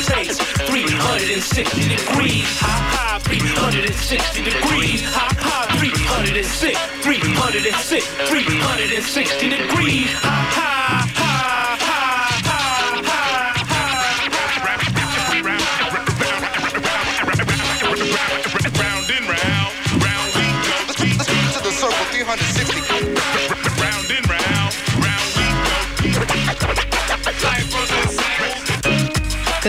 rotates 360 degrees. Ha ha, 360 degrees. Ha ha, 306, 306, 360 degrees. Ha ha,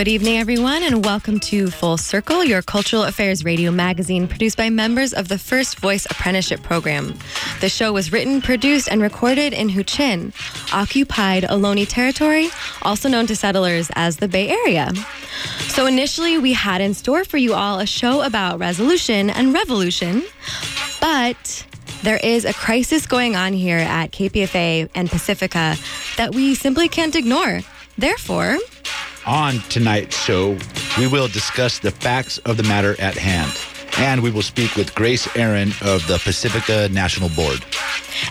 Good evening, everyone, and welcome to Full Circle, your cultural affairs radio magazine produced by members of the First Voice Apprenticeship Program. The show was written, produced, and recorded in Huichin, occupied Ohlone territory, also known to settlers as the Bay Area. So, initially, we had in store for you all a show about resolution and revolution, but there is a crisis going on here at KPFA and Pacifica that we simply can't ignore. Therefore, On tonight's show, we will discuss the facts of the matter at hand, and we will speak with Grace Aaron of the Pacifica National Board.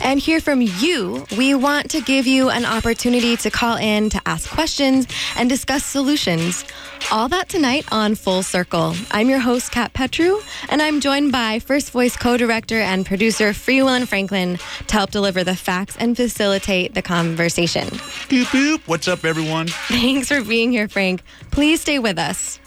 and hear from you. We want to give you an opportunity to call in to ask questions and discuss solutions. All that tonight on Full Circle. I'm your host, Kat Petru, and I'm joined by First Voice co director and producer Free Will and Franklin to help deliver the facts and facilitate the conversation. Boop, boop. What's up, everyone? Thanks for being here, Frank. Please stay with us.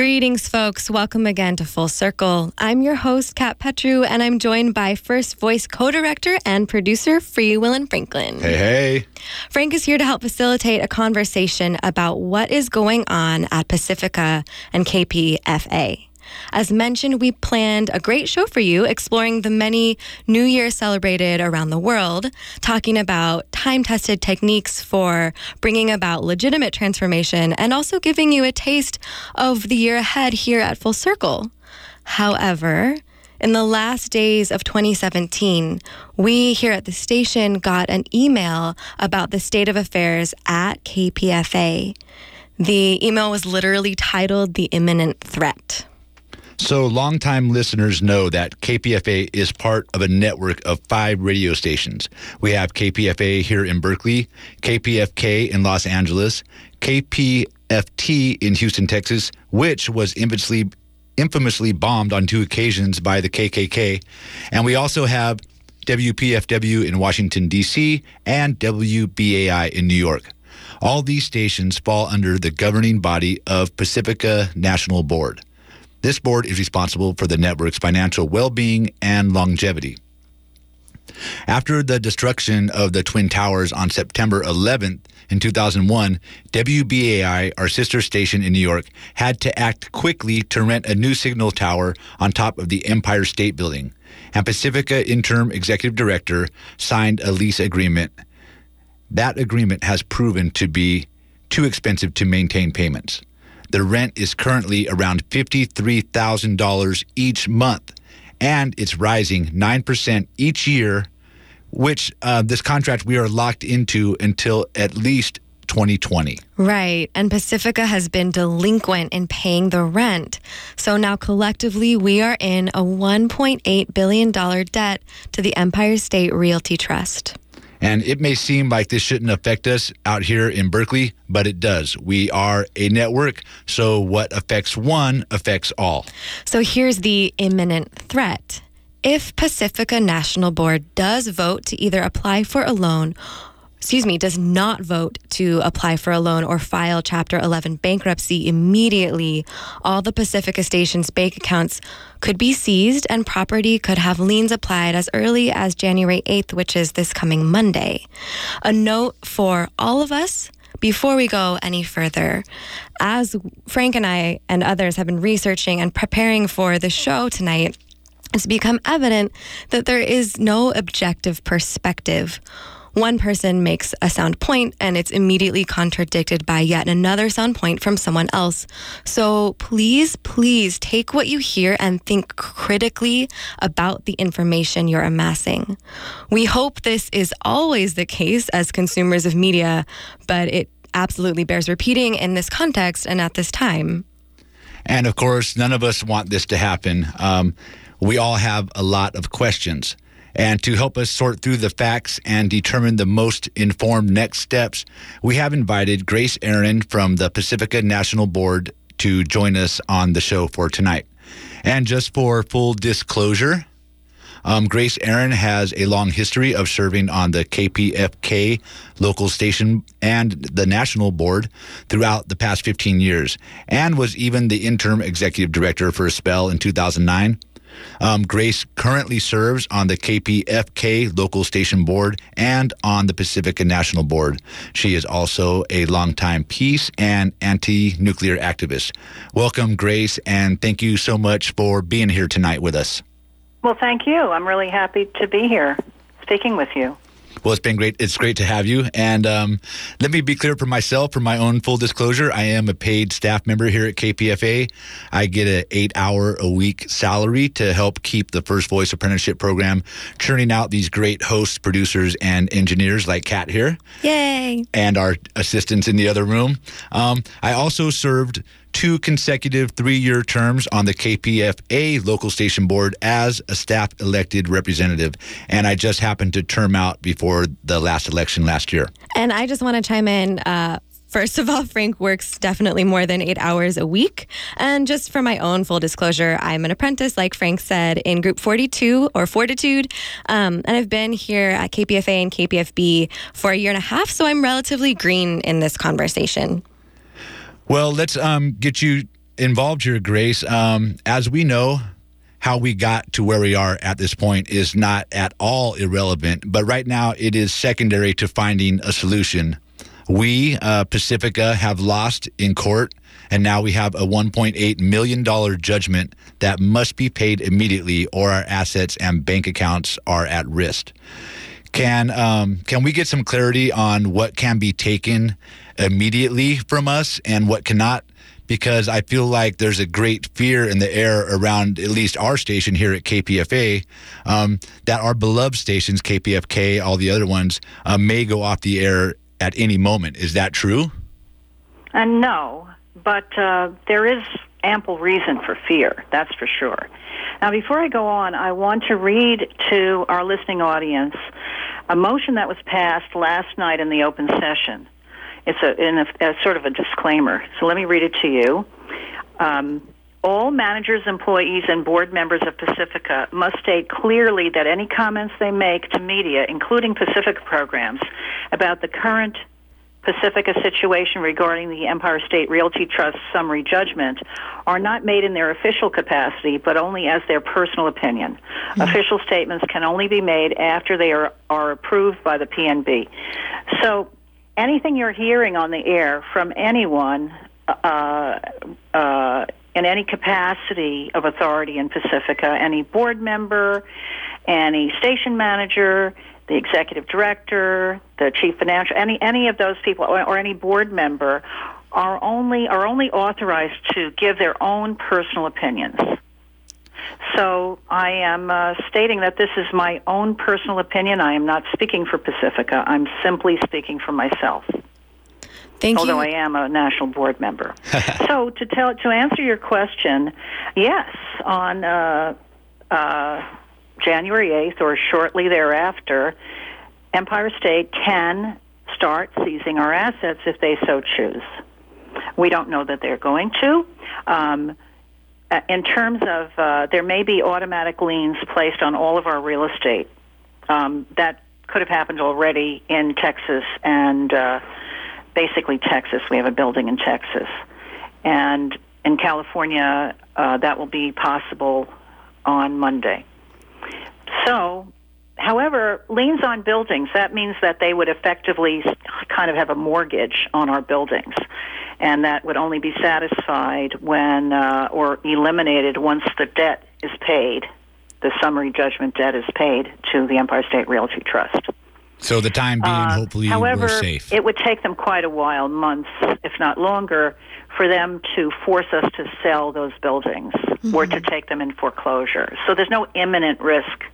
Greetings, folks. Welcome again to Full Circle. I'm your host, Kat Petru, and I'm joined by First Voice co director and producer Free Will and Franklin. Hey, hey. Frank is here to help facilitate a conversation about what is going on at Pacifica and KPFA. As mentioned, we planned a great show for you exploring the many New Year celebrated around the world, talking about time tested techniques for bringing about legitimate transformation, and also giving you a taste of the year ahead here at Full Circle. However, in the last days of 2017, we here at the station got an email about the state of affairs at KPFA. The email was literally titled The Imminent Threat. So, longtime listeners know that KPFA is part of a network of five radio stations. We have KPFA here in Berkeley, KPFK in Los Angeles, KPFT in Houston, Texas, which was infamously, infamously bombed on two occasions by the KKK. And we also have WPFW in Washington, D.C., and WBAI in New York. All these stations fall under the governing body of Pacifica National Board. This board is responsible for the network's financial well being and longevity. After the destruction of the Twin Towers on September 11th in 2001, WBAI, our sister station in New York, had to act quickly to rent a new signal tower on top of the Empire State Building. And Pacifica interim executive director signed a lease agreement. That agreement has proven to be too expensive to maintain payments. The rent is currently around $53,000 each month, and it's rising 9% each year, which uh, this contract we are locked into until at least 2020. Right. And Pacifica has been delinquent in paying the rent. So now collectively, we are in a $1.8 billion debt to the Empire State Realty Trust. And it may seem like this shouldn't affect us out here in Berkeley, but it does. We are a network, so what affects one affects all. So here's the imminent threat. If Pacifica National Board does vote to either apply for a loan, excuse me, does not vote to apply for a loan or file Chapter 11 bankruptcy immediately, all the Pacifica Station's bank accounts could be seized and property could have liens applied as early as January 8th, which is this coming Monday. A note for all of us before we go any further, as Frank and I and others have been researching and preparing for the show tonight, it's become evident that there is no objective perspective. One person makes a sound point and it's immediately contradicted by yet another sound point from someone else. So please, please take what you hear and think critically about the information you're amassing. We hope this is always the case as consumers of media, but it absolutely bears repeating in this context and at this time. And of course, none of us want this to happen. Um, we all have a lot of questions. And to help us sort through the facts and determine the most informed next steps, we have invited Grace Aaron from the Pacifica National Board to join us on the show for tonight. And just for full disclosure, um, Grace Aaron has a long history of serving on the KPFK local station and the national board throughout the past 15 years, and was even the interim executive director for a spell in 2009. Um, Grace currently serves on the KPFK local station board and on the Pacifica National Board. She is also a longtime peace and anti nuclear activist. Welcome, Grace, and thank you so much for being here tonight with us. Well, thank you. I'm really happy to be here speaking with you. Well, it's been great. It's great to have you. And um, let me be clear for myself, for my own full disclosure, I am a paid staff member here at KPFA. I get an eight hour a week salary to help keep the First Voice Apprenticeship Program churning out these great hosts, producers, and engineers like Kat here Yay! and our assistants in the other room. Um, I also served two consecutive three year terms on the KPFA local station board as a staff elected representative. And I just happened to term out before the last election last year. And I just want to chime in. Uh, First of all, Frank works definitely more than eight hours a week. And just for my own full disclosure, I'm an apprentice, like Frank said, in Group 42 or Fortitude. Um, and I've been here at KPFA and KPFB for a year and a half, so I'm relatively green in this conversation. Well, let's um, get you involved here, Grace. Um, as we know, how we got to where we are at this point is not at all irrelevant, but right now it is secondary to finding a solution. We, uh, Pacifica, have lost in court, and now we have a $1.8 million judgment that must be paid immediately, or our assets and bank accounts are at risk. Can um, can we get some clarity on what can be taken immediately from us and what cannot? Because I feel like there's a great fear in the air around at least our station here at KPFA um, that our beloved stations, KPFK, all the other ones, uh, may go off the air at any moment. Is that true? And no, but uh, there is ample reason for fear, that's for sure. Now, before I go on, I want to read to our listening audience a motion that was passed last night in the open session. It's a, in a, a sort of a disclaimer. So let me read it to you. Um, all managers, employees, and board members of Pacifica must state clearly that any comments they make to media, including Pacifica programs, about the current Pacifica situation regarding the Empire State Realty Trust summary judgment are not made in their official capacity, but only as their personal opinion. Official statements can only be made after they are, are approved by the PNB. So anything you're hearing on the air from anyone uh, uh, in any capacity of authority in Pacifica, any board member, any station manager, the executive director, the chief financial, any any of those people, or, or any board member, are only are only authorized to give their own personal opinions. So I am uh, stating that this is my own personal opinion. I am not speaking for Pacifica. I'm simply speaking for myself Thank you. although you. I am a national board member. so to tell to answer your question, yes, on uh, uh, January eighth or shortly thereafter, Empire State can start seizing our assets if they so choose. We don't know that they're going to. Um, in terms of, uh, there may be automatic liens placed on all of our real estate. Um, that could have happened already in Texas and uh, basically Texas. We have a building in Texas. And in California, uh, that will be possible on Monday. So, however, liens on buildings, that means that they would effectively kind of have a mortgage on our buildings. And that would only be satisfied when, uh, or eliminated once the debt is paid. The summary judgment debt is paid to the Empire State Realty Trust. So the time being, Uh, hopefully, however, we're safe. it would take them quite a while, months, if not longer, for them to force us to sell those buildings or to take them in foreclosure. So there's no imminent risk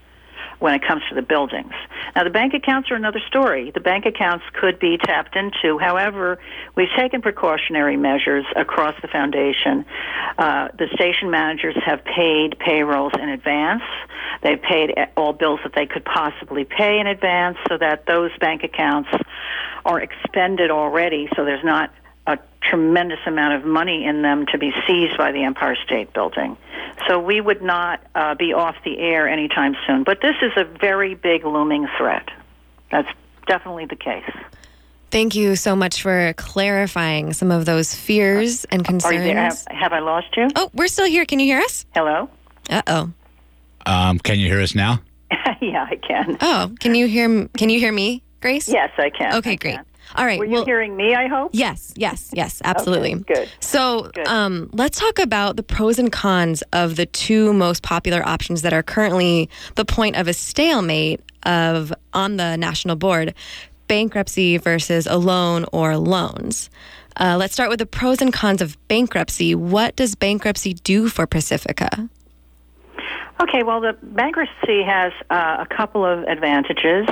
when it comes to the buildings. Now, the bank accounts are another story. The bank accounts could be tapped into. However, we've taken precautionary measures across the foundation. Uh, the station managers have paid payrolls in advance. They've paid all bills that they could possibly pay in advance so that those bank accounts are expended already, so there's not tremendous amount of money in them to be seized by the Empire State Building. So we would not uh, be off the air anytime soon. But this is a very big looming threat. That's definitely the case. Thank you so much for clarifying some of those fears and Are concerns. you there? Have, have I lost you? Oh, we're still here. Can you hear us? Hello? Uh oh. Um, can you hear us now? yeah, I can. Oh, can you hear? m- Can you hear me, Grace? Yes, I can. Okay, I great. can. All right. Were you well, hearing me, I hope? Yes, yes, yes, absolutely. good. So, Good. Um, let's talk about the pros and cons of the two most popular options that are currently the point of a stalemate of on the national board: bankruptcy versus a loan or loans. Uh, let's start with the pros and cons of bankruptcy. What does bankruptcy do for Pacifica? Okay, well, the bankruptcy has uh, a couple of advantages.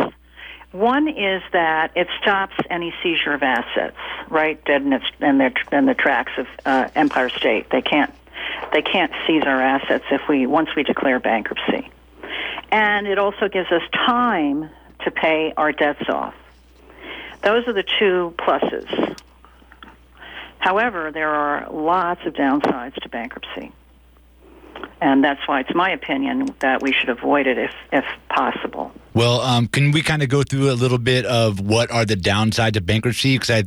One is that it stops any seizure of assets, right, dead in, its, in, their, in the tracks of uh, Empire State. They can't, they can't seize our assets if we once we declare bankruptcy, and it also gives us time to pay our debts off. Those are the two pluses. However, there are lots of downsides to bankruptcy and that's why it's my opinion that we should avoid it if if possible. Well, um, can we kind of go through a little bit of what are the downsides of bankruptcy? Because I,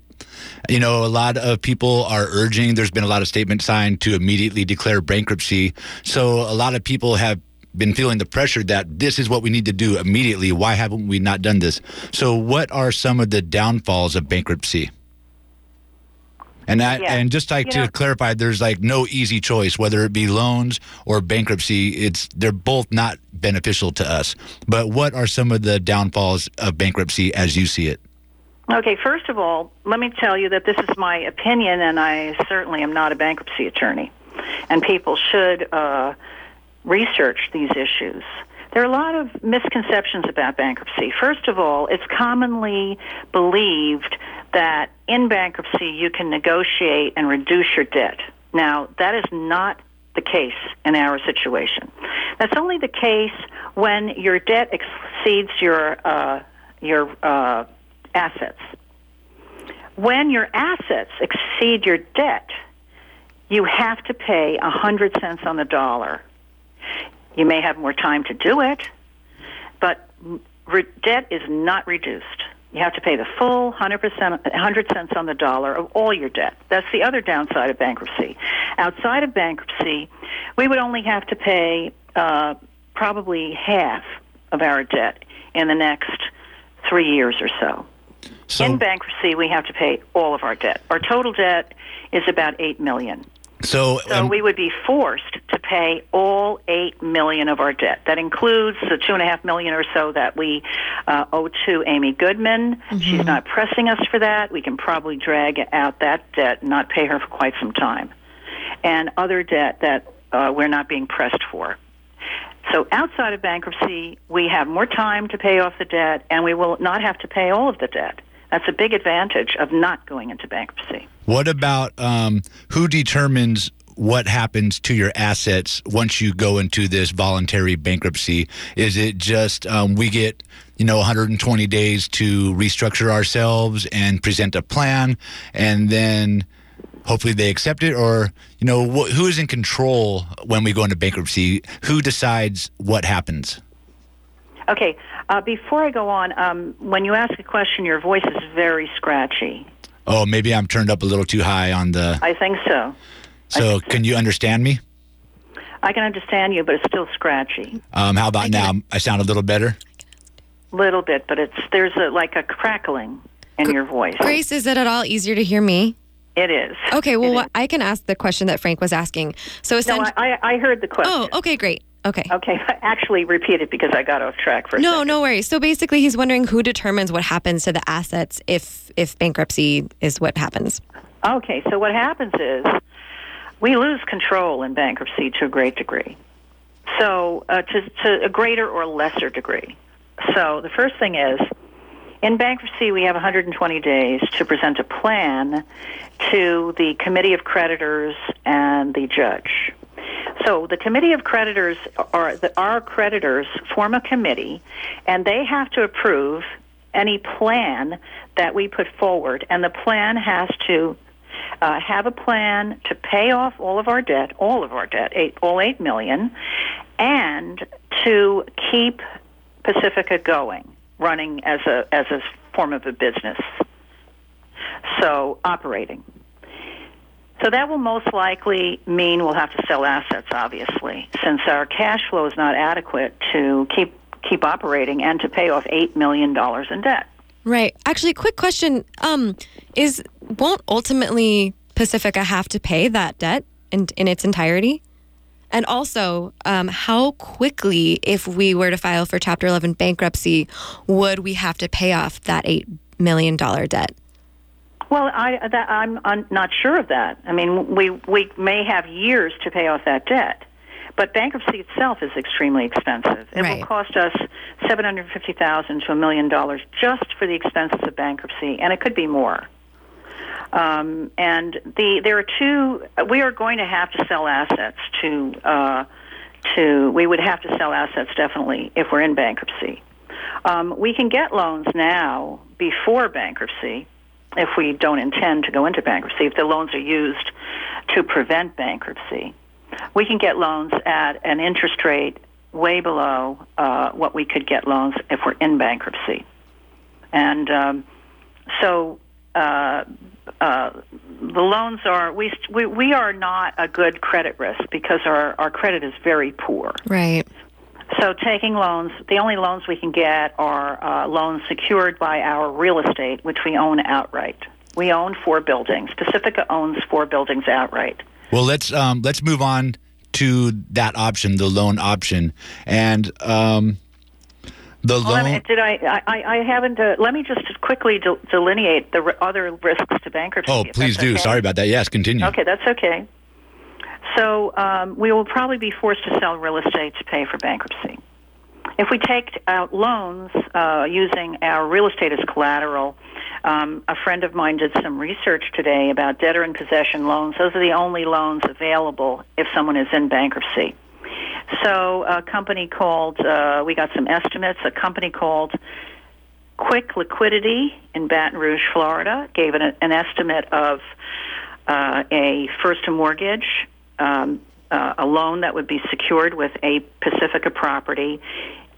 you know, a lot of people are urging. There's been a lot of statements signed to immediately declare bankruptcy. So a lot of people have been feeling the pressure that this is what we need to do immediately. Why haven't we not done this? So, what are some of the downfalls of bankruptcy? And I, Yeah. and just like You to know- clarify, there's like no easy choice, whether it be loans or bankruptcy. It's they're both not beneficial to us. But what are some of the downfalls of bankruptcy as you see it? Okay, first of all, let me tell you that this is my opinion, and I certainly am not a bankruptcy attorney. And people should uh, research these issues. There are a lot of misconceptions about bankruptcy. First of all, it's commonly believed that in bankruptcy you can negotiate and reduce your debt. Now, that is not the case in our situation. That's only the case when your debt exceeds your uh, your uh, assets. When your assets exceed your debt, you have to pay a hundred cents on the dollar. You may have more time to do it, but re- debt is not reduced. You have to pay the full 100%, 100 cents on the dollar of all your debt. That's the other downside of bankruptcy. Outside of bankruptcy, we would only have to pay uh, probably half of our debt in the next three years or so. So, in bankruptcy, we have to pay all of our debt. Our total debt is about eight million. So, So um, we would be forced to pay all eight million of our debt. That includes the two and a half million or so that we uh, owe to Amy Goodman. She's not pressing us for that. We can probably drag out that debt and not pay her for quite some time, and other debt that uh, we're not being pressed for. So outside of bankruptcy, we have more time to pay off the debt, and we will not have to pay all of the debt. That's a big advantage of not going into bankruptcy. What about um, who determines what happens to your assets once you go into this voluntary bankruptcy? Is it just um, we get you know 120 days to restructure ourselves and present a plan, and then hopefully they accept it, or you know wh- who is in control when we go into bankruptcy? Who decides what happens? Okay, uh, before I go on, um, when you ask a question, your voice is very scratchy. Oh, maybe I'm turned up a little too high on the. I think so. So can you understand me? I can understand you, but it's still scratchy. Um, how about now? I sound a little better. Little bit, but it's there's a, like a crackling in your voice. Grace, is it at all easier to hear me? It is. Okay, well, It. I can ask the question that Frank was asking. So No, essentially, I, I I heard the question. oh, okay, great. Okay. Okay, actually repeat it because I got off track for a No, second. no worries. So basically, he's wondering who determines what happens to the assets if if bankruptcy is what happens. Okay, so what happens is we lose control in bankruptcy to a great degree. So, uh, to, to a greater or lesser degree. So, the first thing is in bankruptcy, we have 120 days to present a plan to the committee of creditors and the judge. So the committee of creditors are the, our creditors form a committee, and they have to approve any plan that we put forward, and the plan has to uh, have a plan to pay off all of our debt, all of our debt, eight, all eight million, and to keep Pacifica going, running as a as a form of a business. So operating. So that will most likely mean we'll have to sell assets, obviously, since our cash flow is not adequate to keep keep operating and to pay off eight million dollars in debt. Right. Actually, quick question: um, Is won't ultimately Pacifica have to pay that debt in in its entirety? And also, um, how quickly, if we were to file for Chapter 11 bankruptcy, would we have to pay off that $8 million debt? Well, I, that, I'm, I'm not sure of that. I mean, we, we may have years to pay off that debt. But bankruptcy itself is extremely expensive. It Right. will cost us seven hundred fifty thousand to a million dollars just for the expenses of bankruptcy, and it could be more. Um, and the there are two. We are going to have to sell assets to uh, to. We would have to sell assets definitely if we're in bankruptcy. Um, we can get loans now before bankruptcy if we don't intend to go into bankruptcy. If the loans are used to prevent bankruptcy, we can get loans at an interest rate way below uh, what we could get loans if we're in bankruptcy. And um, so uh, uh, the loans are we, we we are not a good credit risk because our our credit is very poor. Right. So taking loans, the only loans we can get are uh, loans secured by our real estate, which we own outright. We own four buildings. Pacifica owns four buildings outright. Well, let's um, let's move on to that option, the loan option, and um, the Well, loan. me, did I? I, I haven't. Uh, let me just quickly del- delineate the r- other risks to bankruptcy. oh, please do. okay. Sorry about that. Yes, continue. Okay, that's okay. So um, we will probably be forced to sell real estate to pay for bankruptcy. If we take out loans uh, using our real estate as collateral, um, a friend of mine did some research today about debtor in possession loans. Those are the only loans available if someone is in bankruptcy. So a company called, uh, we got some estimates, a company called Quick Liquidity in Baton Rouge, Florida, gave an, an estimate of uh, a first mortgage, um, uh, a loan that would be secured with a Pacifica property.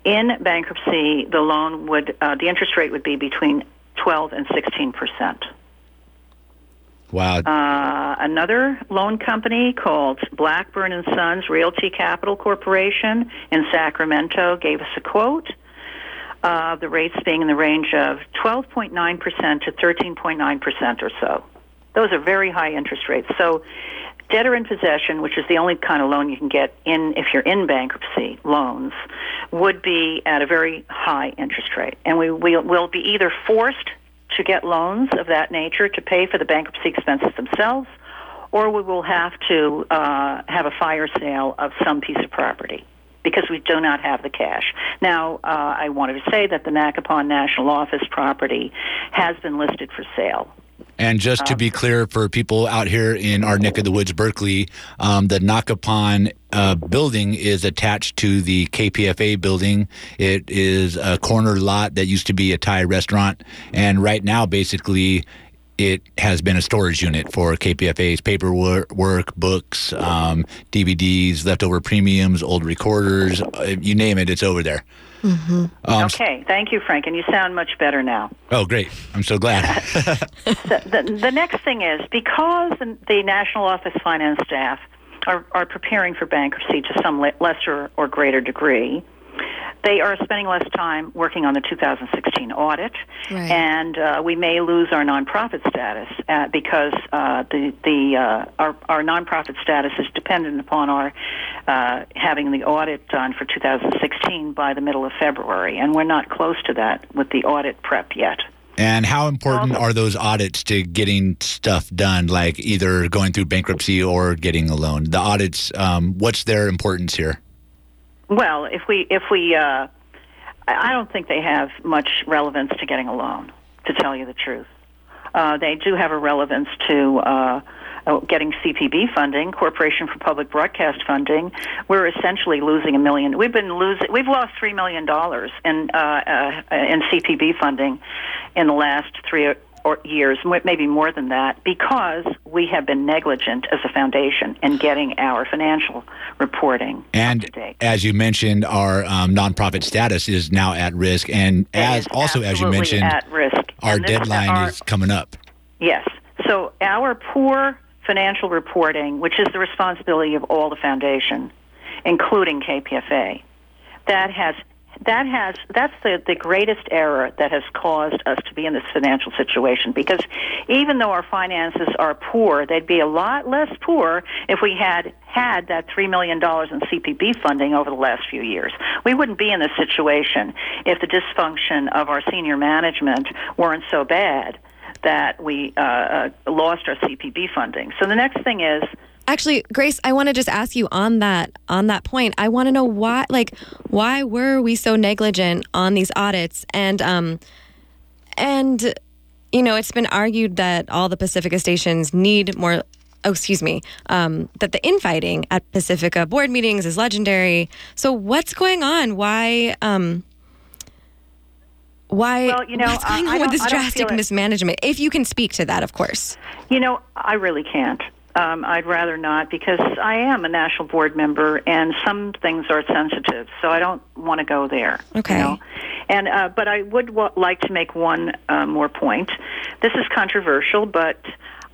In bankruptcy, the loan would, uh, the interest rate would be between 12 and 16 percent. Wow. Uh, another loan company called Blackburne and Sons Realty Capital Corporation in Sacramento gave us a quote. Uh, the rates being in the range of 12.9% to 13.9% or so. Those are very high interest rates. So, debtor in possession, which is the only kind of loan you can get in if you're in bankruptcy loans, would be at a very high interest rate. And we will will be either forced to get loans of that nature to pay for the bankruptcy expenses themselves, or we will have to uh, have a fire sale of some piece of property because we do not have the cash. Now, uh, I wanted to say that the Nakapon National Office property has been listed for sale. And just to be clear for people out here in our neck of the woods, Berkeley, um, the Nakapon uh, building is attached to the KPFA building. It is a corner lot that used to be a Thai restaurant. And right now, basically, it has been a storage unit for KPFA's paperwork, books, um, DVDs, leftover premiums, old recorders, uh, you name it, it's over there. Um, Okay, thank you, Frank, and you sound much better now. Oh, great. I'm so glad. the, the, the next thing is because the, the National Office Finance staff are, are preparing for bankruptcy to some lesser or greater degree, they are spending less time working on the 2016 audit, Right. and uh, we may lose our nonprofit status uh, because uh, the the uh, our our nonprofit status is dependent upon our uh, having the audit done for 2016 by the middle of February, and we're not close to that with the audit prep yet. And how important are those audits to getting stuff done, like either going through bankruptcy or getting a loan? The audits, um, what's their importance here? Well, if we if we, uh, I don't think they have much relevance to getting a loan. To tell you the truth, uh, they do have a relevance to. Uh, uh, Getting CPB funding, Corporation for Public Broadcast funding, we're essentially losing a million. We've been losing. We've lost three million dollars in uh, uh, in CPB funding in the last three or years, maybe more than that, because we have been negligent as a foundation in getting our financial reporting And as you mentioned, our um, nonprofit status is now at risk. And It as also, as you mentioned, at risk. our deadline our- is coming up. Yes. So our poor financial reporting, which is the responsibility of all the foundation, including KPFA, that has that has that's the, the greatest error that has caused us to be in this financial situation because even though our finances are poor, they'd be a lot less poor if we had had that three million dollars in CPB funding over the last few years. We wouldn't be in this situation if the dysfunction of our senior management weren't so bad that we uh, uh, lost our CPB funding. So the next thing is Actually, Grace, I want to just ask you on that on that point. I want to know why, like, why were we so negligent on these audits? And um, and you know, it's been argued that all the Pacifica stations need more. Oh, excuse me. Um, that the infighting at Pacifica board meetings is legendary. So what's going on? Why? Um, why? Well, you know, what's going on with this drastic mismanagement? If you can speak to that, of course. You know, I really can't. Um, I'd rather not because I am a national board member, and some things are sensitive, so I don't want to go there. you Okay. know? And uh, but I would w- like to make one uh, more point. This is controversial, but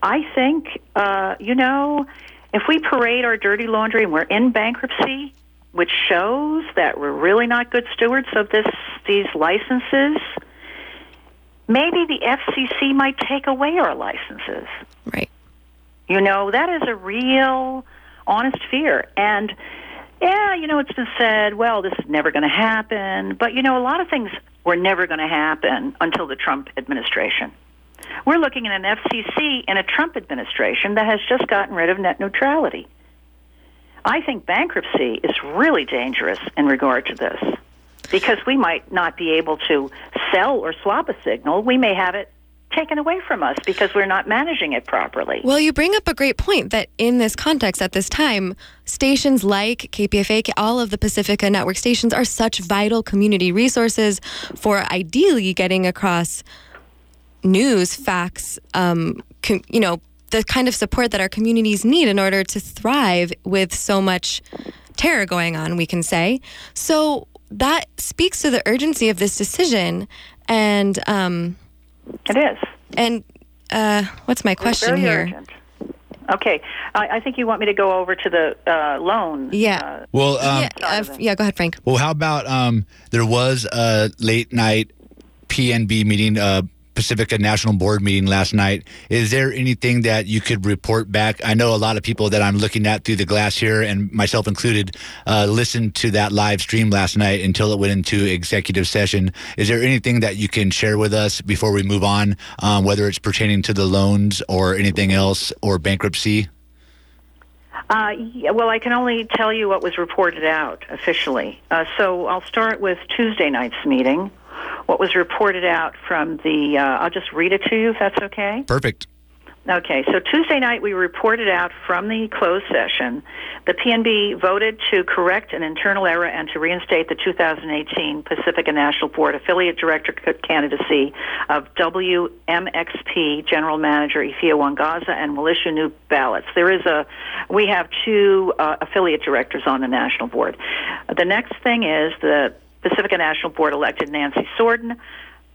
I think uh, you know, if we parade our dirty laundry and we're in bankruptcy, which shows that we're really not good stewards of this these licenses. Maybe the FCC might take away our licenses. Right. You know, that is a real, honest fear. And yeah, you know, it's been said, well, this is never going to happen. But, you know, a lot of things were never going to happen until the Trump administration. We're looking at an FCC in a Trump administration that has just gotten rid of net neutrality. I think bankruptcy is really dangerous in regard to this because we might not be able to sell or swap a signal. We may have it taken away from us because we're not managing it properly. Well, you bring up a great point that in this context, at this time, stations like KPFA, all of the Pacifica network stations are such vital community resources for ideally getting across news, facts, um, com- you know, the kind of support that our communities need in order to thrive with so much terror going on, we can say. So that speaks to the urgency of this decision. And, um, It is. and uh, what's my question Very here? urgent. Okay, I, I think you want me to go over to the uh, loan. Yeah. Uh, Well, um, yeah, uh, yeah, go ahead, Frank. Well, how about um, there was a late night PNB meeting, uh, Pacifica National Board meeting last night. Is there anything that you could report back? I know a lot of people that I'm looking at through the glass here, and myself included, uh, listened to that live stream last night until it went into executive session. Is there anything that you can share with us before we move on, um, whether it's pertaining to the loans or anything else or bankruptcy? Uh, yeah, well, I can only tell you what was reported out officially. Uh, so I'll start with Tuesday night's meeting. What was reported out from the, uh, I'll just read it to you if that's okay. Perfect. Okay, so Tuesday night we reported out from the closed session. The PNB voted to correct an internal error and to reinstate the 2018 Pacifica National Board affiliate director candidacy of WMXP General Manager Efia Nwangaza and will issue new ballots. There is a, we have two uh, affiliate directors on the national board. The next thing is the Pacifica National Board elected Nancy Sorden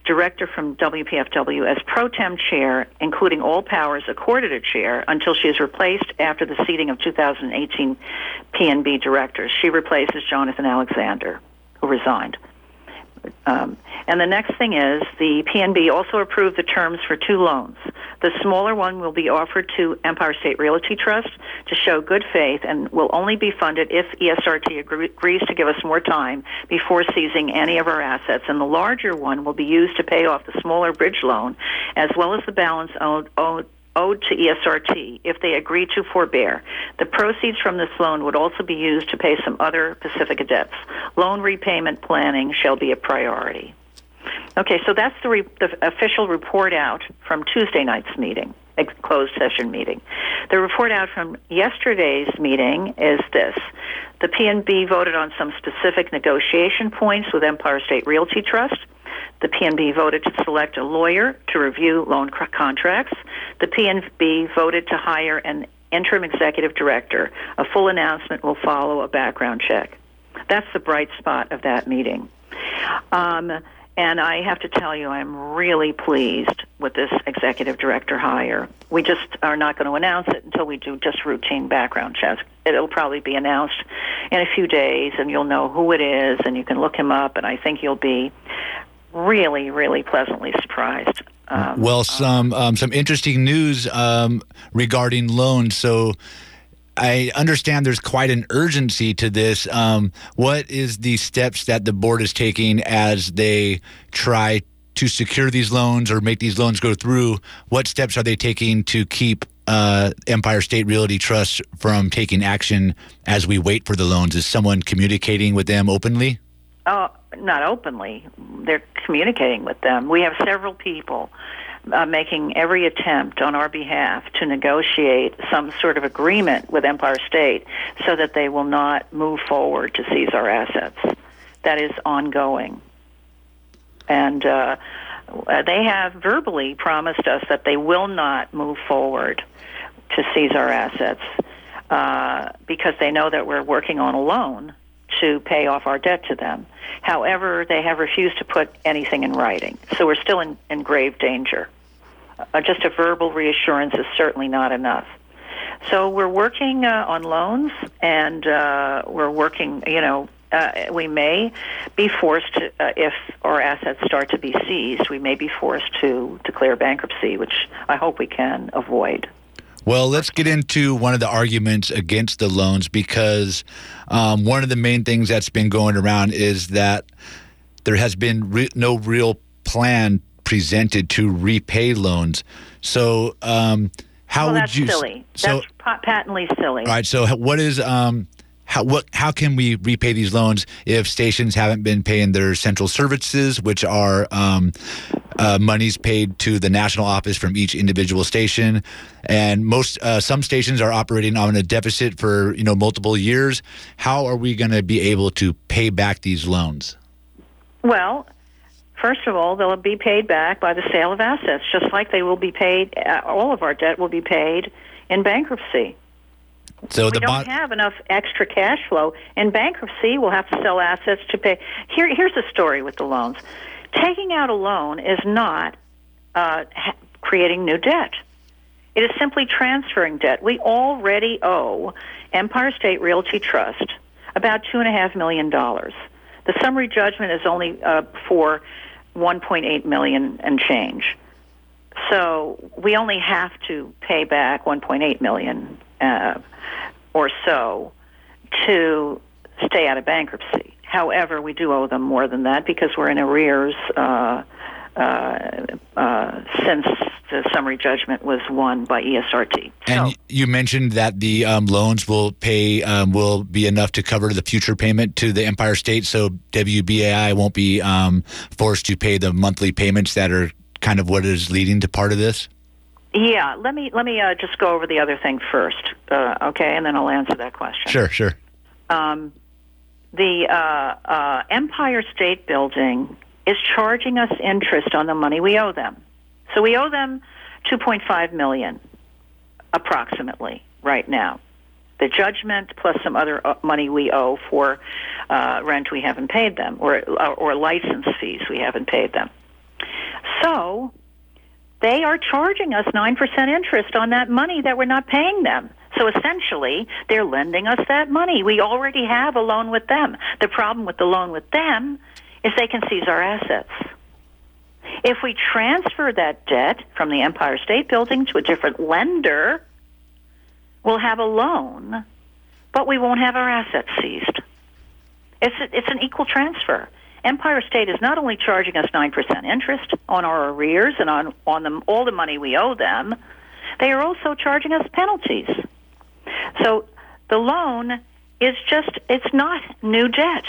director from WPFW as pro tem chair, including all powers accorded a chair until she is replaced after the seating of 2018 PNB directors. She replaces Jonathan Alexander, who resigned. Um, and the next thing is the PNB also approved the terms for two loans. The smaller one will be offered to Empire State Realty Trust to show good faith and will only be funded if ESRT agree- agrees to give us more time before seizing any of our assets. And the larger one will be used to pay off the smaller bridge loan as well as the balance owed, owed owed to ESRT if they agree to forbear. The proceeds from this loan would also be used to pay some other Pacifica debts. Loan repayment planning shall be a priority. Okay, so that's the, re- the official report out from Tuesday night's meeting, closed session meeting. The report out from yesterday's meeting is this. The PNB voted on some specific negotiation points with Empire State Realty Trust. The PNB voted to select a lawyer to review loan contracts. The PNB voted to hire an interim executive director. A full announcement will follow a background check. That's the bright spot of that meeting. Um, and I have to tell you, I'm really pleased with this executive director hire. We just are not going to announce it until we do just routine background checks. It'll probably be announced in a few days, and you'll know who it is, and you can look him up, and I think you'll be really, really pleasantly surprised. Um, Well, some um, some interesting news um, regarding loans. So. I understand there's quite an urgency to this. Um, what is the steps that the board is taking as they try to secure these loans or make these loans go through? What steps are they taking to keep uh, Empire State Realty Trust from taking action as we wait for the loans? Is someone communicating with them openly? Oh, not openly. They're communicating with them. We have several people uh, making every attempt on our behalf to negotiate some sort of agreement with Empire State so that they will not move forward to seize our assets. That is ongoing. And uh, they have verbally promised us that they will not move forward to seize our assets uh, because they know that we're working on a loan to pay off our debt to them. However, they have refused to put anything in writing. So we're still in, in grave danger. Uh, just a verbal reassurance is certainly not enough. So we're working uh, on loans, and uh, we're working. You know, uh, we may be forced to, uh, if our assets start to be seized. We may be forced to declare bankruptcy, which I hope we can avoid. Well, let's get into one of the arguments against the loans because um, one of the main things that's been going around is that there has been re- no real plan presented to repay loans. So, um, how well, would that's you? silly. So, that's patently silly. all right. So, what is um, how what how can we repay these loans if stations haven't been paying their central services, which are um, uh, monies paid to the national office from each individual station, and most uh, some stations are operating on a deficit for you know multiple years. How are we going to be able to pay back these loans? Well, first of all, they'll be paid back by the sale of assets, just like they will be paid. Uh, all of our debt will be paid in bankruptcy. So we the don't have enough extra cash flow in bankruptcy. We'll have to sell assets to pay. Here, here's the story with the loans. Taking out a loan is not uh, ha- creating new debt. It is simply transferring debt. We already owe Empire State Realty Trust about two and a half million dollars. The summary judgment is only uh, for 1.8 million and change. So we only have to pay back 1.8 million uh, or so to stay out of bankruptcy. However, we do owe them more than that because we're in arrears uh, uh, uh, since the summary judgment was won by ESRT. And so, you mentioned that the um, loans will pay um, will be enough to cover the future payment to the Empire State, so WBAI won't be um, forced to pay the monthly payments that are kind of what is leading to part of this. Yeah, let me let me uh, just go over the other thing first, uh, okay, and then I'll answer that question. Sure, sure. um, the uh, uh, Empire State Building is charging us interest on the money we owe them. So we owe them 2.5 million, approximately, right now. The judgment plus some other uh, money we owe for uh, rent we haven't paid them, or or license fees we haven't paid them. So they are charging us 9% interest on that money that we're not paying them. So essentially, they're lending us that money. We already have a loan with them. The problem with the loan with them is they can seize our assets. If we transfer that debt from the Empire State Building to a different lender, we'll have a loan, but we won't have our assets seized. It's, it's an equal transfer. Empire State is not only charging us 9% interest on our arrears and on, on all the money we owe them, they are also charging us penalties. So the loan is just, it's not new debt.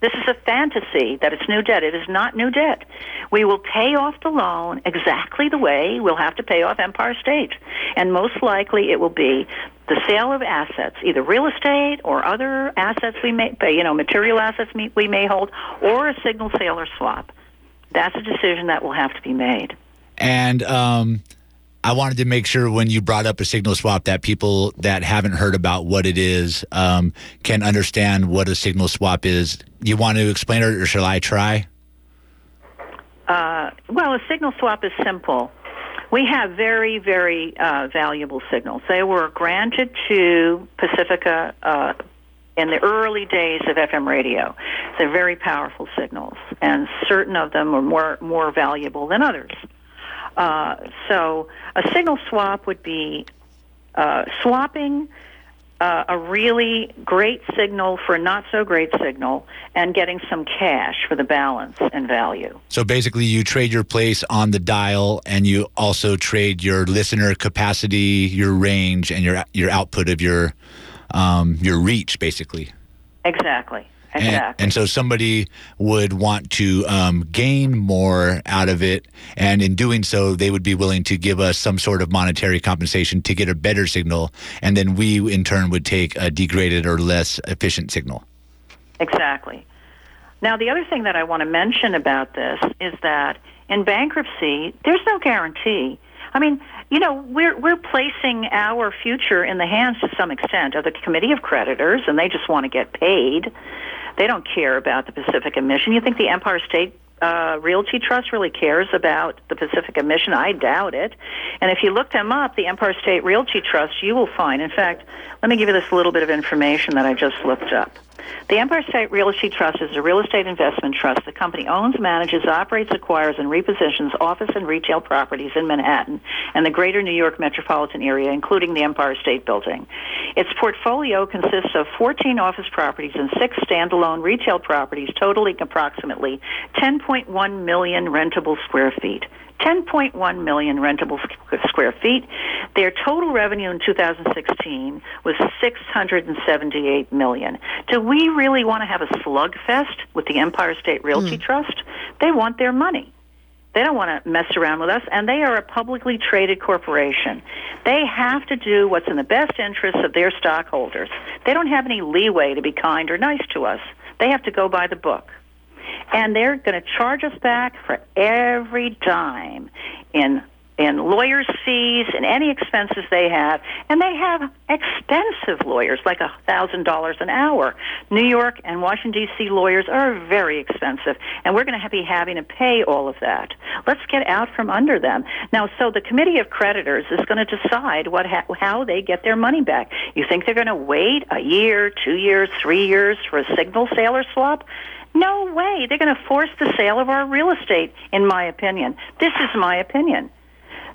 This is a fantasy that it's new debt. It is not new debt. We will pay off the loan exactly the way we'll have to pay off Empire State. And most likely it will be the sale of assets, either real estate or other assets we may, you know, material assets we may hold, or a signal sale or swap. That's a decision that will have to be made. And um, I wanted to make sure when you brought up a signal swap that people that haven't heard about what it is um, can understand what a signal swap is. You want to explain it, or shall I try? Uh, well, a signal swap is simple. We have very, very uh, valuable signals. They were granted to Pacifica uh, in the early days of FM radio. They're very powerful signals, and certain of them are more more valuable than others. Uh, so, a signal swap would be uh, swapping uh, a really great signal for a not so great signal and getting some cash for the balance and value. So basically, you trade your place on the dial, and you also trade your listener capacity, your range, and your your output of your um, your reach, basically. Exactly. And, Exactly. and so somebody would want to um, gain more out of it, and in doing so, they would be willing to give us some sort of monetary compensation to get a better signal, and then we, in turn, would take a degraded or less efficient signal. Exactly. Now, the other thing that I want to mention about this is that in bankruptcy, there's no guarantee. I mean, you know, we're we're placing our future in the hands to some extent of the committee of creditors, and they just want to get paid. They don't care about the Pacific Mission. You think the Empire State uh, Realty Trust really cares about the Pacific Mission? I doubt it. And if you look them up, the Empire State Realty Trust, you will find. In fact, let me give you this little bit of information that I just looked up. The Empire State Realty Trust is a real estate investment trust. The company owns, manages, operates, acquires, and repositions office and retail properties in Manhattan and the greater New York metropolitan area, including the Empire State Building. Its portfolio consists of 14 office properties and six standalone retail properties, totaling approximately 10.1 million rentable square feet. 10.1 million rentable square feet. Their total revenue in 2016 was 678 million. Do we really want to have a slugfest with the Empire State Realty hmm. Trust? They want their money. They don't want to mess around with us, and they are a publicly traded corporation. They have to do what's in the best interest of their stockholders. They don't have any leeway to be kind or nice to us. They have to go by the book and they're going to charge us back for every dime in in lawyers' fees and any expenses they have, and they have expensive lawyers, like a thousand dollars an hour. New York and Washington D.C. lawyers are very expensive, and we're going to be having to pay all of that. Let's get out from under them now. So the committee of creditors is going to decide what ha- how they get their money back. You think they're going to wait a year, two years, three years for a signal sale or swap? No way. They're going to force the sale of our real estate, in my opinion. This is my opinion.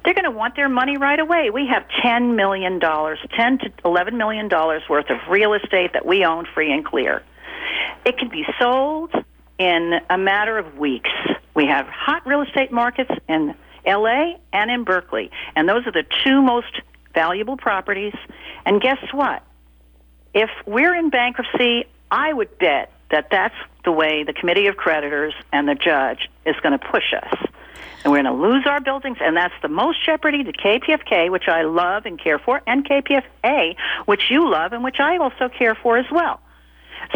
They're going to want their money right away. We have $10 million, 10 to $11 million worth of real estate that we own free and clear. It can be sold in a matter of weeks. We have hot real estate markets in LA and in Berkeley, and those are the two most valuable properties. And guess what? If we're in bankruptcy, I would bet that that's the way the committee of creditors and the judge is going to push us. And we're going to lose our buildings, and that's the most jeopardy to KPFK, which I love and care for, and KPFA, which you love and which I also care for as well.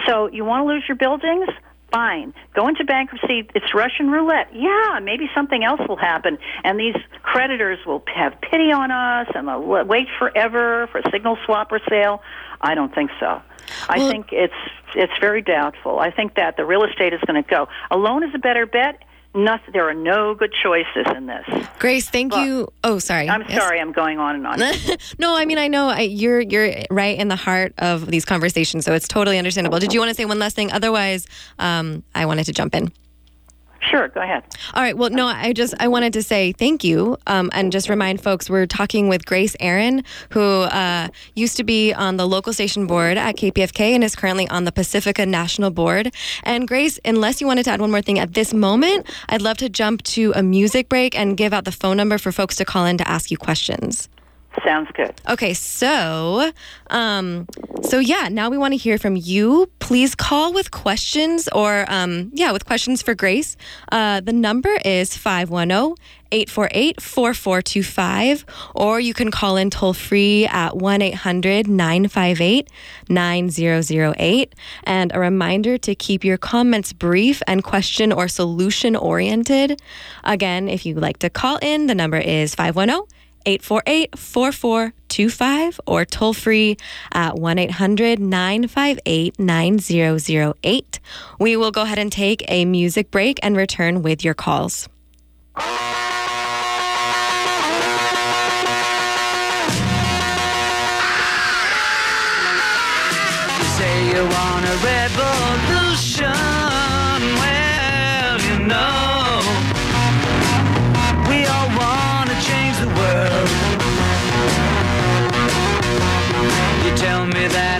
So you want to lose your buildings? Fine. Go into bankruptcy. It's Russian roulette. Yeah, maybe something else will happen, and these creditors will have pity on us, and they'll wait forever for a signal swap or sale. I don't think so. I Well- think it's it's very doubtful. I think that the real estate is going to go. A loan is a better bet. Nothing, there are no good choices in this. Grace, thank Look, you. Oh, sorry. I'm Yes? sorry, I'm going on and on. no, I mean I know I, you're you're right in the heart of these conversations, so it's totally understandable. Did you want to say one last thing? Otherwise, um, I wanted to jump in. Sure, go ahead. All right. Well, no, I just I wanted to say thank you, um, and just remind folks we're talking with Grace Aaron, who uh, used to be on the local station board at KPFK and is currently on the Pacifica National Board. And Grace, unless you wanted to add one more thing at this moment, I'd love to jump to a music break and give out the phone number for folks to call in to ask you questions. Sounds good. Okay, so um, so yeah, now we want to hear from you. Please call with questions or um, yeah, with questions for Grace. Uh, the number is 510-848-4425 or you can call in toll free at 1-800-958-9008 and a reminder to keep your comments brief and question or solution oriented. Again, if you'd like to call in, the number is 510 848 4425 or toll free at 1 800 958 9008. We will go ahead and take a music break and return with your calls.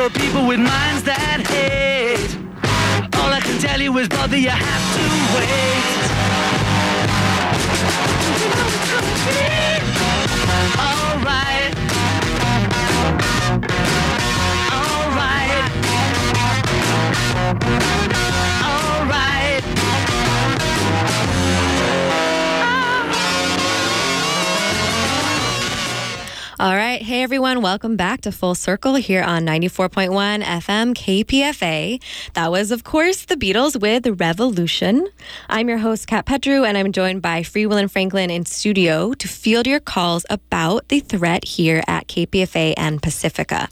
For people with minds that hate, all I can tell you is, brother, you have to wait. All right. Hey, everyone. Welcome back to Full Circle here on 94.1 FM KPFA. That was, of course, the Beatles with Revolution. I'm your host, Kat Petru, and I'm joined by Free Will and Franklin in studio to field your calls about the threat here at KPFA and Pacifica.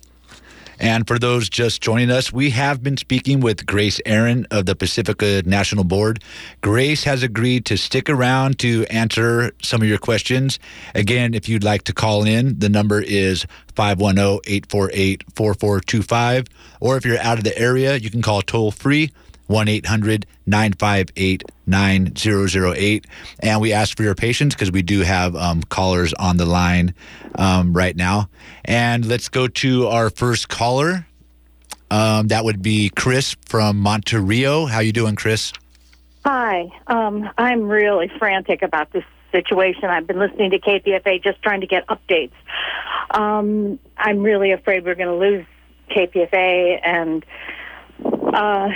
And for those just joining us, we have been speaking with Grace Aaron of the Pacifica National Board. Grace has agreed to stick around to answer some of your questions. Again, if you'd like to call in, the number is 510 848 4425. Or if you're out of the area, you can call toll free 1 800 958 9008. And we ask for your patience because we do have um, callers on the line um, right now. And let's go to our first caller. Um, that would be Chris from Monterio. How you doing, Chris? Hi. Um, I'm really frantic about this situation. I've been listening to KPFA just trying to get updates. Um, I'm really afraid we're going to lose KPFA and uh,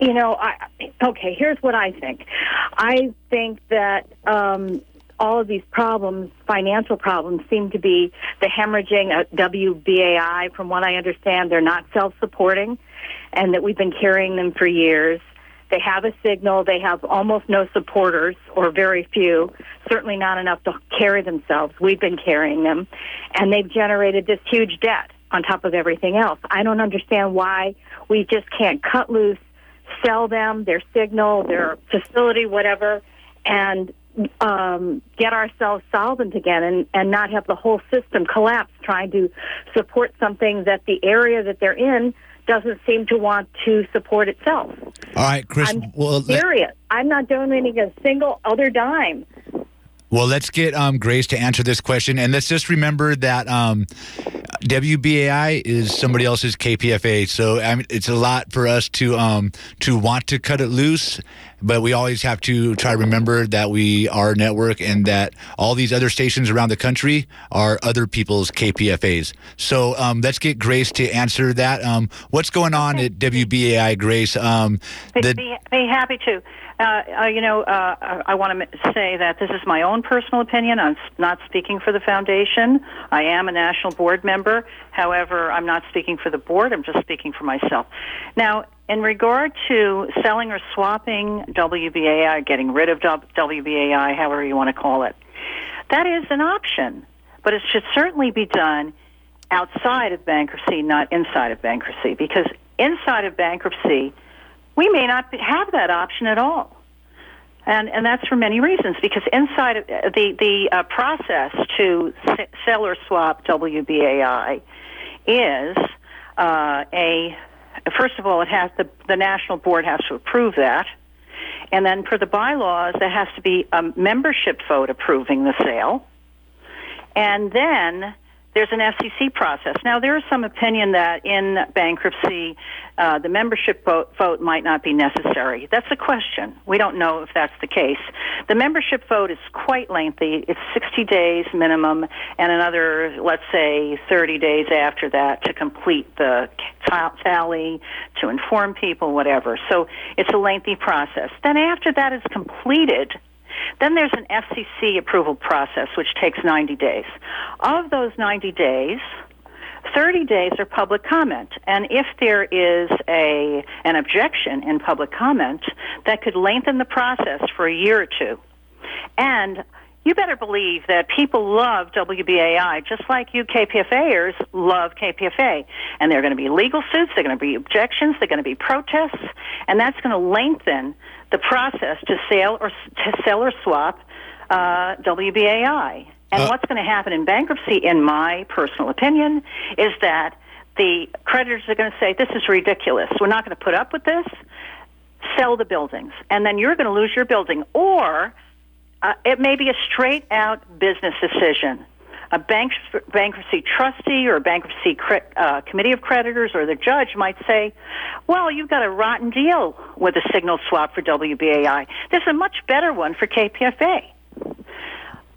you know, I, okay, here's what I think. I think that um, all of these problems, financial problems, seem to be the hemorrhaging at WBAI. From what I understand, they're not self supporting, and that we've been carrying them for years. They have a signal. They have almost no supporters, or very few, certainly not enough to carry themselves. We've been carrying them, and they've generated this huge debt on top of everything else. I don't understand why we just can't cut loose, sell them their signal, their facility, whatever, and um, get ourselves solvent again and, and not have the whole system collapse trying to support something that the area that they're in doesn't seem to want to support itself. All right, Chris. I'm well, let, serious. I'm not donating a single other dime. Well, let's get um, Grace to answer this question. And let's just remember that um, WBAI is somebody else's KPFA. So I mean, it's a lot for us to um, to want to cut it loose. But we always have to try to remember that we are a network and that all these other stations around the country are other people's KPFAs. So um, let's get Grace to answer that. Um, what's going on at WBAI, Grace? Um, the, be, be happy to. Uh, uh, you know, uh, I want to say that this is my own personal opinion. I'm not speaking for the foundation. I am a national board member. However, I'm not speaking for the board. I'm just speaking for myself. Now, in regard to selling or swapping WBAI, getting rid of WBAI, however you want to call it, that is an option, but it should certainly be done outside of bankruptcy, not inside of bankruptcy, because inside of bankruptcy, we may not have that option at all. And, and that's for many reasons, because inside of the, the uh, process to s- sell or swap WBAI is uh, a, first of all, it has the, the national board has to approve that. And then for the bylaws, there has to be a membership vote approving the sale. And then there's an FCC process. Now, there is some opinion that in bankruptcy, uh, the membership vote, vote might not be necessary. That's a question. We don't know if that's the case. The membership vote is quite lengthy. It's 60 days minimum, and another, let's say, 30 days after that to complete the ta- tally, to inform people, whatever. So it's a lengthy process. Then after that is completed, then there's an FCC approval process, which takes 90 days. Of those 90 days, 30 days are public comment. And if there is a, an objection in public comment, that could lengthen the process for a year or two. And you better believe that people love WBAI just like you KPFAers love KPFA. And there are going to be legal suits, there are going to be objections, there are going to be protests, and that's going to lengthen the process to sell or to sell or swap uh, WBAI. And Uh, what's going to happen in bankruptcy, in my personal opinion, is that the creditors are going to say, "This is ridiculous. We're not going to put up with this. Sell the buildings, and then you're going to lose your building." Or uh, it may be a straight out business decision. A bank, bankruptcy trustee or a bankruptcy cre- uh, committee of creditors or the judge might say, well, you've got a rotten deal with a signal swap for WBAI. There's a much better one for KPFA.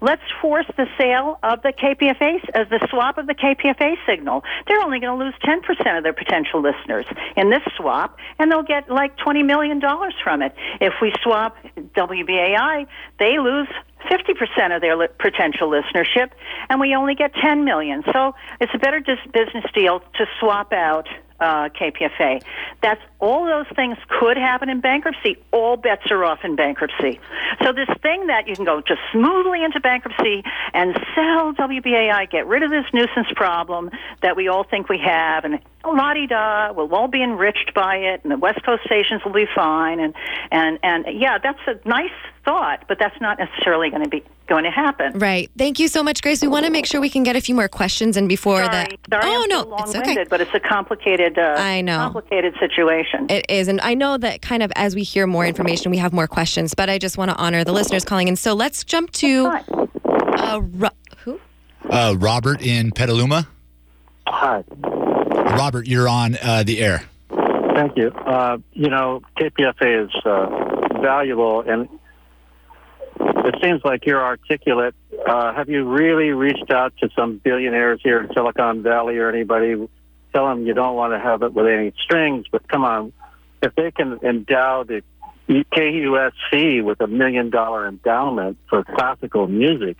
Let's force the sale of the KPFA, as the swap of the KPFA signal. They're only going to lose 10% of their potential listeners in this swap, and they'll get like $20 million from it. If we swap WBAI, they lose 50% of their li- potential listenership, and we only get 10 million. So it's a better dis- business deal to swap out uh, KPFA. That's all those things could happen in bankruptcy. All bets are off in bankruptcy. So this thing that you can go just smoothly into bankruptcy and sell WBAI, get rid of this nuisance problem that we all think we have, and la di da, we'll all be enriched by it, and the West Coast stations will be fine, and and and yeah, that's a nice thought, but that's not necessarily going to be going to happen. Right. Thank you so much, Grace. We want to make sure we can get a few more questions in before Sorry, that. sorry, oh I'm no, so it's okay. but it's a complicated, uh, I know. complicated situation. It is, and I know that kind of as we hear more information, we have more questions. But I just want to honor the listeners calling in. So let's jump to uh, Ro- who? Uh, Robert in Petaluma. Hi. Robert, you're on uh, the air. Thank you. Uh, you know, KPFA is uh, valuable, and it seems like you're articulate. Uh, have you really reached out to some billionaires here in Silicon Valley or anybody? Tell them you don't want to have it with any strings, but come on. If they can endow the KUSC with a million dollar endowment for classical music,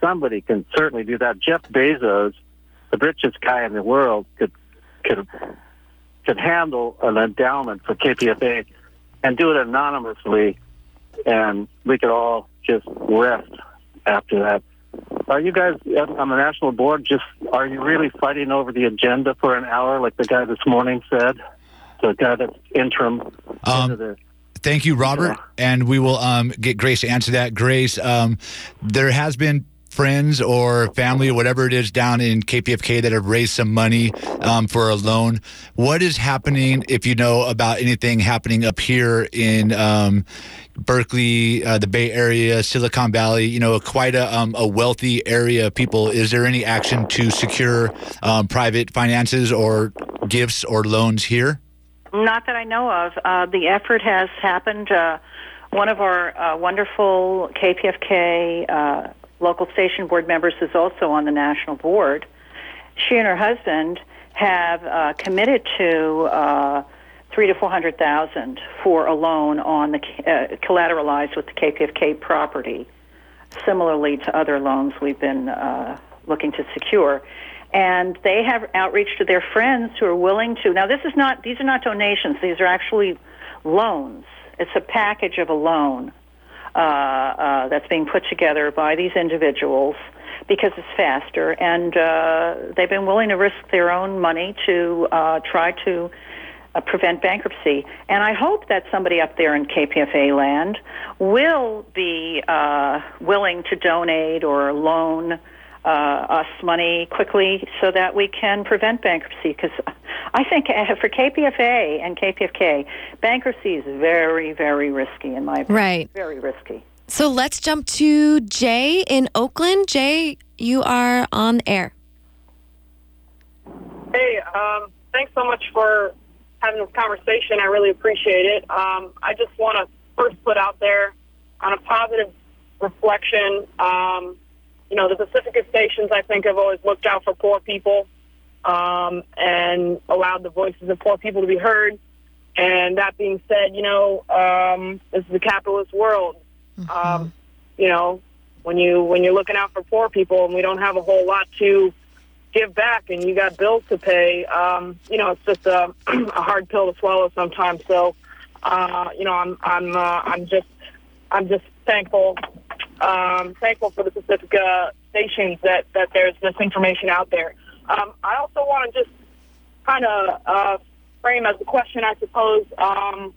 somebody can certainly do that. Jeff Bezos, the richest guy in the world, could could could handle an endowment for KPFA and do it anonymously, and we could all just rest after that. Are you guys on the national board just, are you really fighting over the agenda for an hour like the guy this morning said? The guy that's interim. Um, the, Thank you, Robert. And we will um, get Grace to answer that. Grace, um, there has been friends or family or whatever it is down in KPFK that have raised some money um, for a loan. What is happening, if you know about anything happening up here in um, Berkeley, uh, the Bay Area, Silicon Valley, you know, quite a, um, a wealthy area of people. Is there any action to secure um, private finances or gifts or loans here? Not that I know of. Uh, the effort has happened. Uh, one of our uh, wonderful KPFK local station board members is also on the national board. She and her husband have uh, committed to, uh, three to four hundred thousand for a loan on the uh, collateralized with the KPFK property, similarly to other loans we've been uh, looking to secure. And they have outreach to their friends who are willing to. Now, this is not; these are not donations; these are actually loans. It's a package of a loan uh, uh, that's being put together by these individuals because it's faster, and uh, they've been willing to risk their own money to uh, try to uh, prevent bankruptcy. And I hope that somebody up there in KPFA land will be uh, willing to donate or loan uh, us money quickly so that we can prevent bankruptcy. Because I think uh, for KPFA and KPFK, bankruptcy is very, very risky in my opinion. Right. Very risky. So let's jump to Jay in Oakland. Jay, you are on air. Hey, um, thanks so much for having this conversation. I really appreciate it. Um, I just want to first put out there on a positive reflection. Um, you know, the Pacifica stations, I think, have always looked out for poor people um, and allowed the voices of poor people to be heard. And that being said, you know, um, this is a capitalist world. Um, you know, when you when you're looking out for poor people, and we don't have a whole lot to give back, and you got bills to pay, um, you know, it's just a, a hard pill to swallow sometimes. So, uh, you know, I'm I'm uh, I'm just I'm just thankful um, thankful for the Pacifica stations that that there's this information out there. Um, I also want to just kind of uh, frame as a question, I suppose. Um,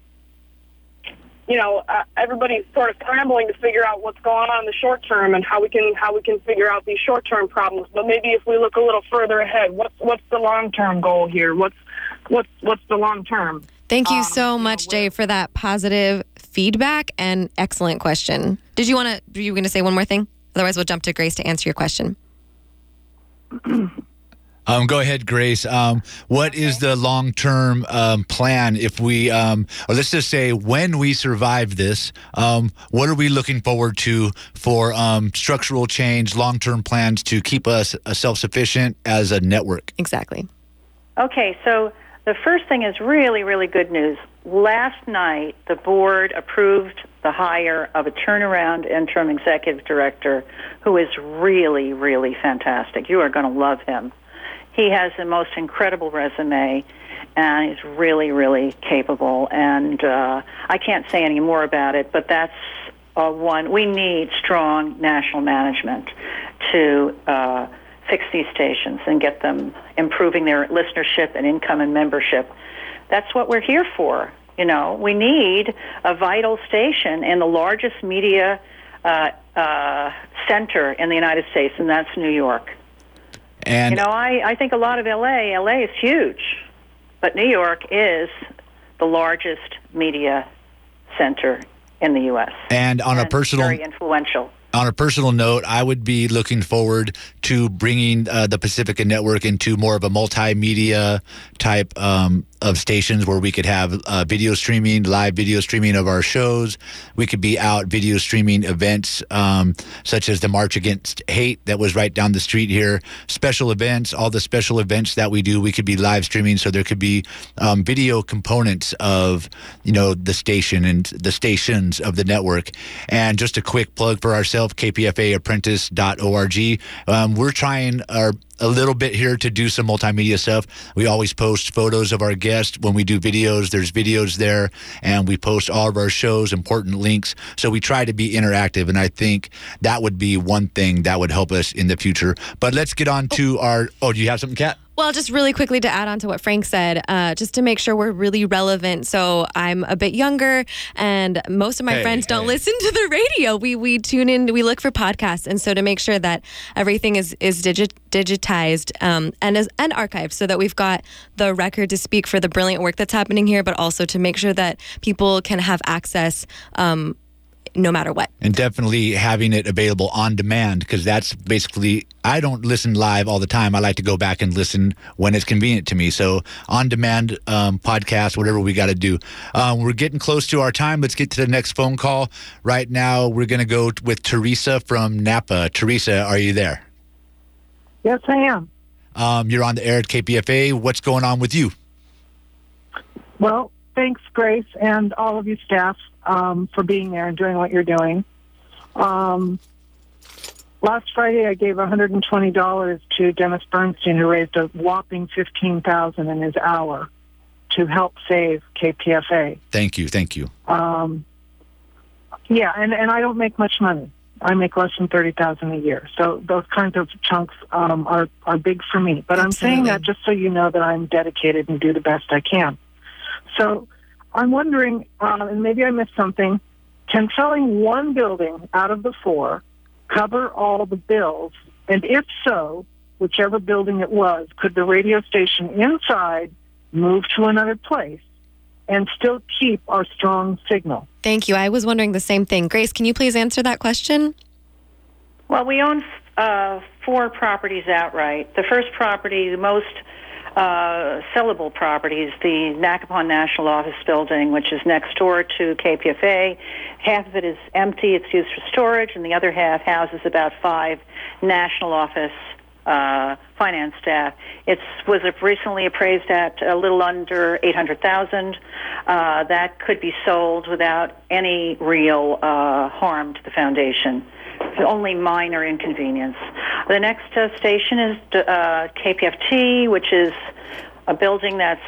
you know, uh, everybody's sort of scrambling to figure out what's going on in the short term and how we can how we can figure out these short term problems. But maybe if we look a little further ahead, what's what's the long term goal here? What's what's what's the long term? Thank you Um, so you know, much, Jay, for that positive feedback and excellent question. Did you want to? Were you going to say one more thing? Otherwise, we'll jump to Grace to answer your question. Um, go ahead, Grace. Um, what is the long term um, plan if we, um, or let's just say when we survive this, um, what are we looking forward to for um, structural change, long term plans to keep us uh, self sufficient as a network? Exactly. Okay, so the first thing is really, really good news. Last night, the board approved the hire of a turnaround interim executive director who is really, really fantastic. You are going to love him. He has the most incredible resume, and he's really, really capable. And uh, I can't say any more about it, but that's uh, one. We need strong national management to uh, fix these stations and get them improving their listenership and income and membership. That's what we're here for. You know, we need a vital station in the largest media uh, uh, center in the United States, and that's New York. And You know, I, I think a lot of LA. LA is huge, but New York is the largest media center in the U.S. and on a personal very influential. on a personal note, I would be looking forward to bringing uh, the Pacifica Network into more of a multimedia type um, of stations where we could have uh, video streaming, live video streaming of our shows. We could be out video streaming events um, such as the March Against Hate that was right down the street here. Special events, all the special events that we do, we could be live streaming. So there could be um, video components of you know the station and the stations of the network. And just a quick plug for ourselves, kpfaapprentice.org. Um, we're trying our a little bit here to do some multimedia stuff. We always post photos of our guests when we do videos. There's videos there, and we post all of our shows, important links. So we try to be interactive, and I think that would be one thing that would help us in the future. But let's get on to our. Oh, do you have something, Kat? Well, just really quickly to add on to what Frank said, uh, just to make sure we're really relevant. So I'm a bit younger, and most of my Hey, friends don't listen to the radio. We we tune in, we look for podcasts, and so to make sure that everything is is digit, digitized um, and is and archived, so that we've got the record to speak for the brilliant work that's happening here, but also to make sure that people can have access. Um, no matter what. and definitely having it available on demand because that's basically I don't listen live all the time. I like to go back and listen when it's convenient to me. So on demand um, podcast, whatever we got to do. Um, we're getting close to our time. Let's get to the next phone call. Right now, we're going to go with Teresa from Napa. Teresa, are you there? Yes, I am. Um, you're on the air at KPFA. What's going on with you? Well, thanks, Grace, and all of you staff um, for being there and doing what you're doing. Um, last Friday, I gave $120 to Dennis Bernstein, who raised a whopping 15000 in his hour to help save KPFA. Thank you. Thank you. Um, yeah, and, and I don't make much money. I make less than thirty thousand a year. So those kinds of chunks um, are are big for me. But I'm saying that just so you know that I'm dedicated and do the best I can. So I'm wondering, um, and maybe I missed something. Can selling one building out of the four cover all the bills? And if so, whichever building it was, could the radio station inside move to another place and still keep our strong signal? Thank you. I was wondering the same thing. Grace, can you please answer that question? Well, we own uh, four properties outright. The first property, the most uh, sellable properties, the Nakapon National Office Building, which is next door to KPFA. Half of it is empty, it's used for storage, and the other half houses about five national office uh, finance staff. It was recently appraised at a little under 800,000. Uh, that could be sold without any real uh, harm to the foundation. Only minor inconvenience. The next uh, station is uh, KPFT, which is a building that's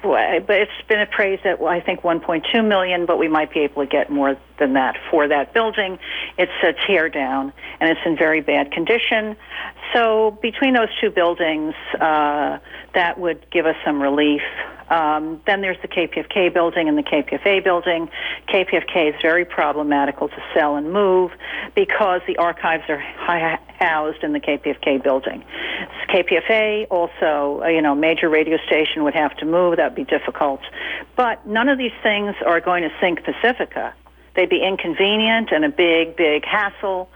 but it's been appraised at I think 1.2 million, but we might be able to get more than that for that building. It's a tear down and it's in very bad condition. So between those two buildings, uh, that would give us some relief. Um, then there's the KPFK building and the KPFA building. KPFK is very problematical to sell and move because the archives are housed in the KPFK building. KPFA also, uh, you know, major radio station would have to move. That would be difficult. But none of these things are going to sink Pacifica. They'd be inconvenient and a big, big hassle.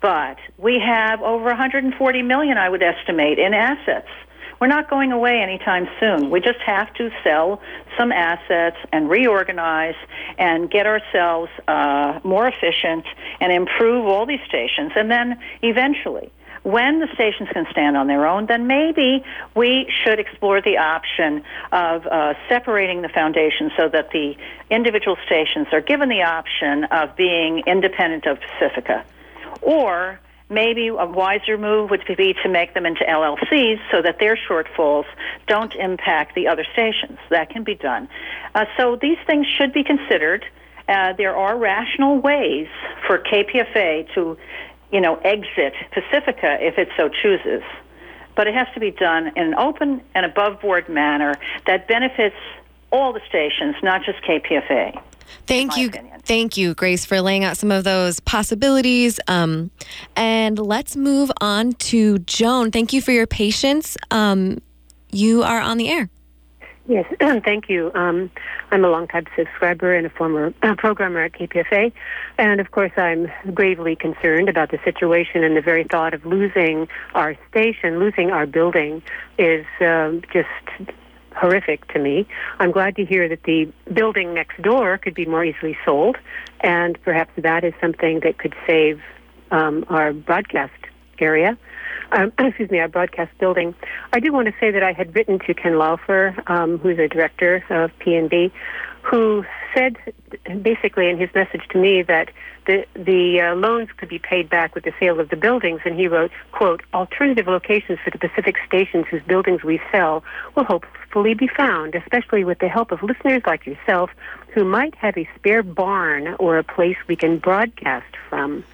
But we have over 140 million, I would estimate, in assets. We're not going away anytime soon. We just have to sell some assets and reorganize and get ourselves uh, more efficient and improve all these stations. And then eventually, when the stations can stand on their own, then maybe we should explore the option of uh, separating the foundation so that the individual stations are given the option of being independent of Pacifica. Or maybe a wiser move would be to make them into LLCs so that their shortfalls don't impact the other stations. That can be done. Uh, so these things should be considered. Uh, there are rational ways for KPFA to, you know, exit Pacifica if it so chooses. But it has to be done in an open and above board manner that benefits all the stations, not just KPFA. Thank you. Thank you, Grace, for laying out some of those possibilities. Um, and let's move on to Joan. Thank you for your patience. Um, you are on the air. Yes, thank you. Um, I'm a longtime subscriber and a former uh, programmer at KPFA. And of course, I'm gravely concerned about the situation and the very thought of losing our station, losing our building is um, just horrific to me. I'm glad to hear that the building next door could be more easily sold, and perhaps that is something that could save um, our broadcast area. Um, excuse me, our broadcast building. I do want to say that I had written to Ken Laufer, um, who's a director of PNB, who said basically in his message to me that the the uh, loans could be paid back with the sale of the buildings, and he wrote, "quote Alternative locations for the Pacific stations whose buildings we sell will hopefully be found, especially with the help of listeners like yourself who might have a spare barn or a place we can broadcast from."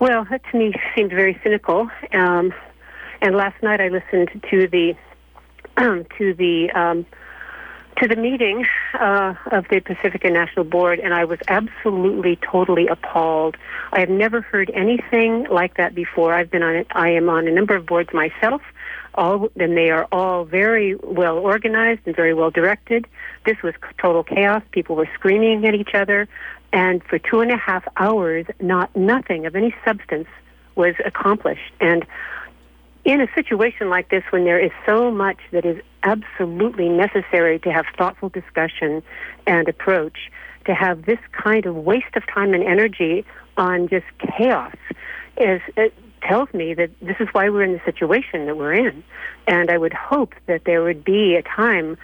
Well, that to me seemed very cynical. Um, and last night I listened to the to the um, to the meeting uh, of the Pacifica National Board, and I was absolutely, totally appalled. I have never heard anything like that before. I've been on. I am on a number of boards myself. All and they are all very well organized and very well directed. This was total chaos. People were screaming at each other, and for two and a half hours, not nothing of any substance was accomplished. And in a situation like this, when there is so much that is absolutely necessary to have thoughtful discussion and approach, to have this kind of waste of time and energy on just chaos is it tells me that this is why we're in the situation that we're in. And I would hope that there would be a time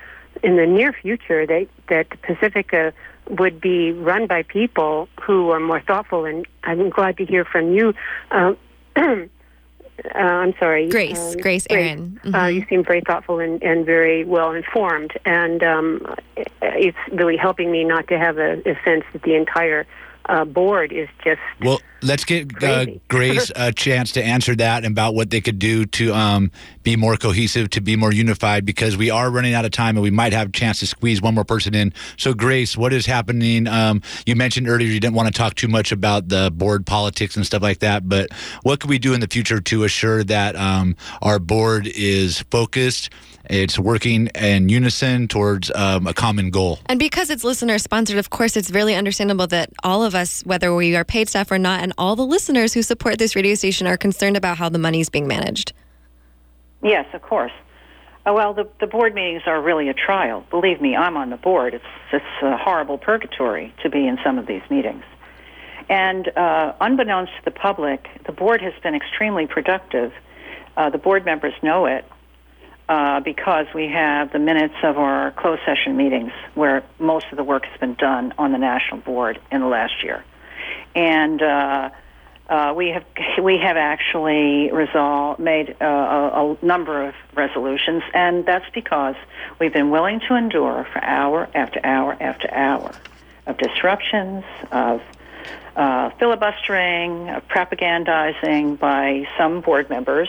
in the near future that that Pacifica would be run by people who are more thoughtful. And I'm glad to hear from you. Um, uh, I'm sorry, Grace, um, Grace Aaron. Uh, Mhm. you seem very thoughtful and, and very well informed, and um, it's really helping me not to have a, a sense that the entire uh, board is just Well, let's give uh, Grace a chance to answer that and about what they could do to um, be more cohesive, to be more unified, because we are running out of time and we might have a chance to squeeze one more person in. So, Grace, what is happening? Um, you mentioned earlier you didn't want to talk too much about the board politics and stuff like that, but what could we do in the future to assure that um, our board is focused? It's working in unison towards um, a common goal. And because it's listener sponsored, of course, it's really understandable that all of us, whether we are paid staff or not, and all the listeners who support this radio station are concerned about how the money is being managed. Yes, of course. Uh, well, the, the board meetings are really a trial. Believe me, I'm on the board. It's it's a horrible purgatory to be in some of these meetings. And uh, unbeknownst to the public, the board has been extremely productive. Uh, the board members know it uh, because we have the minutes of our closed session meetings where most of the work has been done on the national board in the last year. And uh, uh, we have we have actually resolved made uh, a, a number of resolutions, and that's because we've been willing to endure for hour after hour after hour of disruptions, of uh, filibustering, of propagandizing by some board members,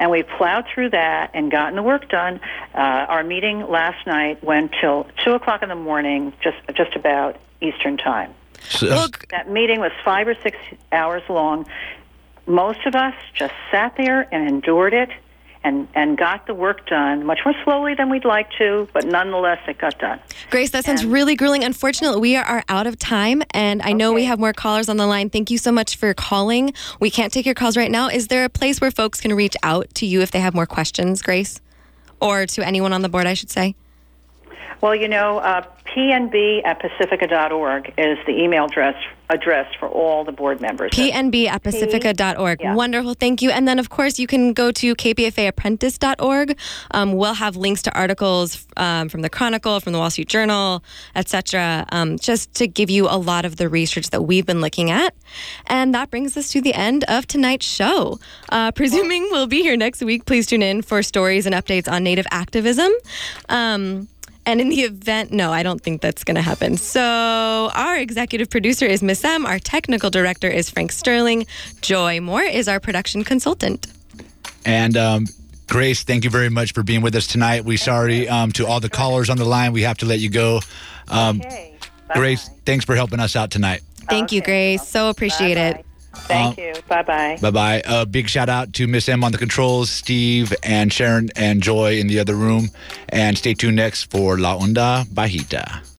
and we plowed through that and gotten the work done. Uh, our meeting last night went till two o'clock in the morning, just just about Eastern time. So, That meeting was five or six hours long. Most of us just sat there and endured it and, and got the work done much more slowly than we'd like to, but nonetheless, it got done. Grace, that sounds really grueling. Unfortunately, we are, out of time, and I know we have more callers on the line. Thank you so much for calling. We can't take your calls right now. Is there a place where folks can reach out to you if they have more questions, Grace? Or to anyone on the board, I should say? Well, you know, uh, pnb at pacifica.org is the email address, address for all the board members. PNB at pacifica.org. Yeah. Wonderful. Thank you. And then, of course, you can go to kpfaapprentice.org. Um, we'll have links to articles um, from the Chronicle, from the Wall Street Journal, etc., um, just to give you a lot of the research that we've been looking at. And that brings us to the end of tonight's show. Uh, presuming we'll be here next week, please tune in for stories and updates on Native activism. Um, and in the event, no, I don't think that's going to happen. So, our executive producer is Miss M. Our technical director is Frank Sterling. Joy Moore is our production consultant. And um, Grace, thank you very much for being with us tonight. We sorry um, to all the callers on the line. We have to let you go. Um, Grace, thanks for helping us out tonight. Thank you, Grace. So appreciate it. Thank uh, you. Bye bye. Bye bye. Uh, A big shout out to Miss M on the controls, Steve and Sharon and Joy in the other room. And stay tuned next for La Onda Bajita.